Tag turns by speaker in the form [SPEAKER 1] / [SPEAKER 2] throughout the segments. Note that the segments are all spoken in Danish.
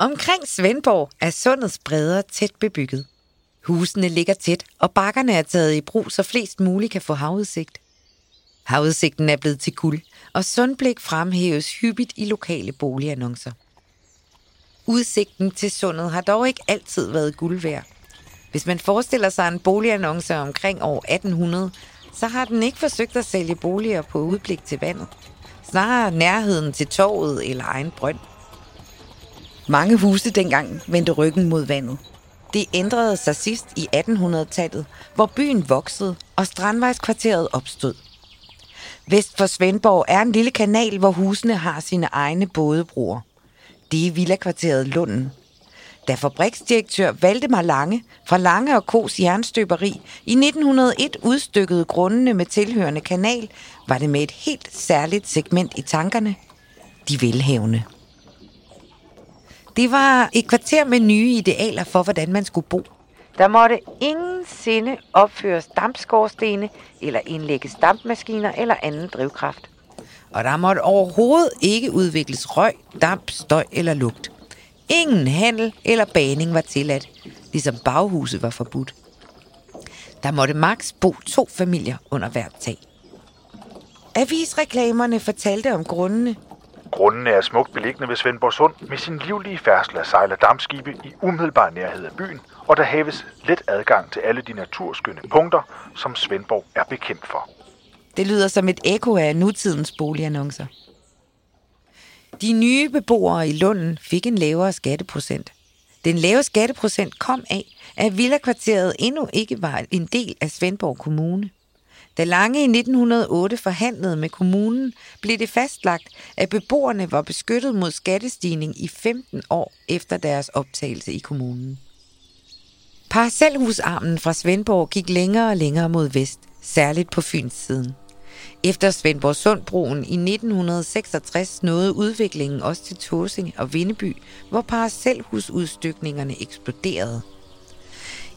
[SPEAKER 1] Omkring Svendborg er sundets bredder tæt bebygget. Husene ligger tæt, og bakkerne er taget i brug, så flest muligt kan få havudsigt. Havudsigten er blevet til guld, og Sundblik fremhæves hyppigt i lokale boligannoncer. Udsigten til sundet har dog ikke altid været guld værd. Hvis man forestiller sig en boligannonce omkring år 1800, så har den ikke forsøgt at sælge boliger på udblik til vandet. Snarere nærheden til torvet eller egen brønd.
[SPEAKER 2] Mange huse dengang vendte ryggen mod vandet.
[SPEAKER 1] Det ændrede sig sidst i 1800-tallet, hvor byen voksede og Strandvejskvarteret opstod. Vest for Svendborg er en lille kanal, hvor husene har sine egne bådebroer. Det er villakvarteret Lunden. Da fabriksdirektør Valdemar Lange fra Lange og Kos Jernstøberi i 1901 udstykkede grundene med tilhørende kanal, var det med et helt særligt segment i tankerne. De velhavende. Det var et kvarter med nye idealer for, hvordan man skulle bo. Der måtte ingen sinde opføres dampskorstene eller indlægges dampmaskiner eller anden drivkraft. Og der måtte overhovedet ikke udvikles røg, damp, støj eller lugt. Ingen handel eller baning var tilladt, ligesom baghuset var forbudt. Der måtte maks bo to familier under hvert tag. Avisreklamerne fortalte om grundene.
[SPEAKER 3] Grundene er smukt beliggende ved Svendborg Sund med sin livlige færdsel af sejl- og dampskibe i umiddelbar nærhed af byen, og der haves let adgang til alle de naturskønne punkter, som Svendborg er bekendt for.
[SPEAKER 1] Det lyder som et ekko af nutidens boligannoncer. De nye beboere i Lunden fik en lavere skatteprocent. Den lave skatteprocent kom af, at villakvarteret endnu ikke var en del af Svendborg Kommune. Da Lange i 1908 forhandlede med kommunen, blev det fastlagt, at beboerne var beskyttet mod skattestigning i 15 år efter deres optagelse i kommunen. Parcelhusarmen fra Svendborg gik længere og længere mod vest, særligt på Fyns siden. Efter Svendborg Sundbroen i 1966 nåede udviklingen også til Tåsing og Vindeby, hvor parcelhusudstykningerne eksploderede.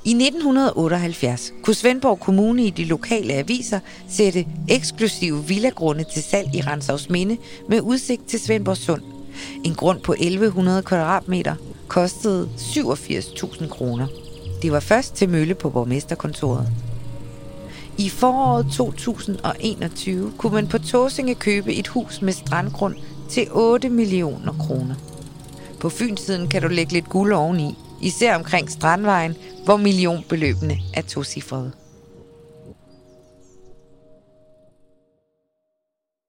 [SPEAKER 1] I 1978 kunne Svendborg Kommune i de lokale aviser sætte eksklusive villagrunde til salg i Renshavsminde med udsigt til Svendborg Sund. En grund på 1100 kvadratmeter kostede 87.000 kroner. Det var først til mølle på borgmesterkontoret. I foråret 2021 kunne man på Tåsinge købe et hus med strandgrund til 8 millioner kroner. På Fynsiden kan du lægge lidt guld oveni, især omkring Strandvejen, hvor millionbeløbene er tocifrede.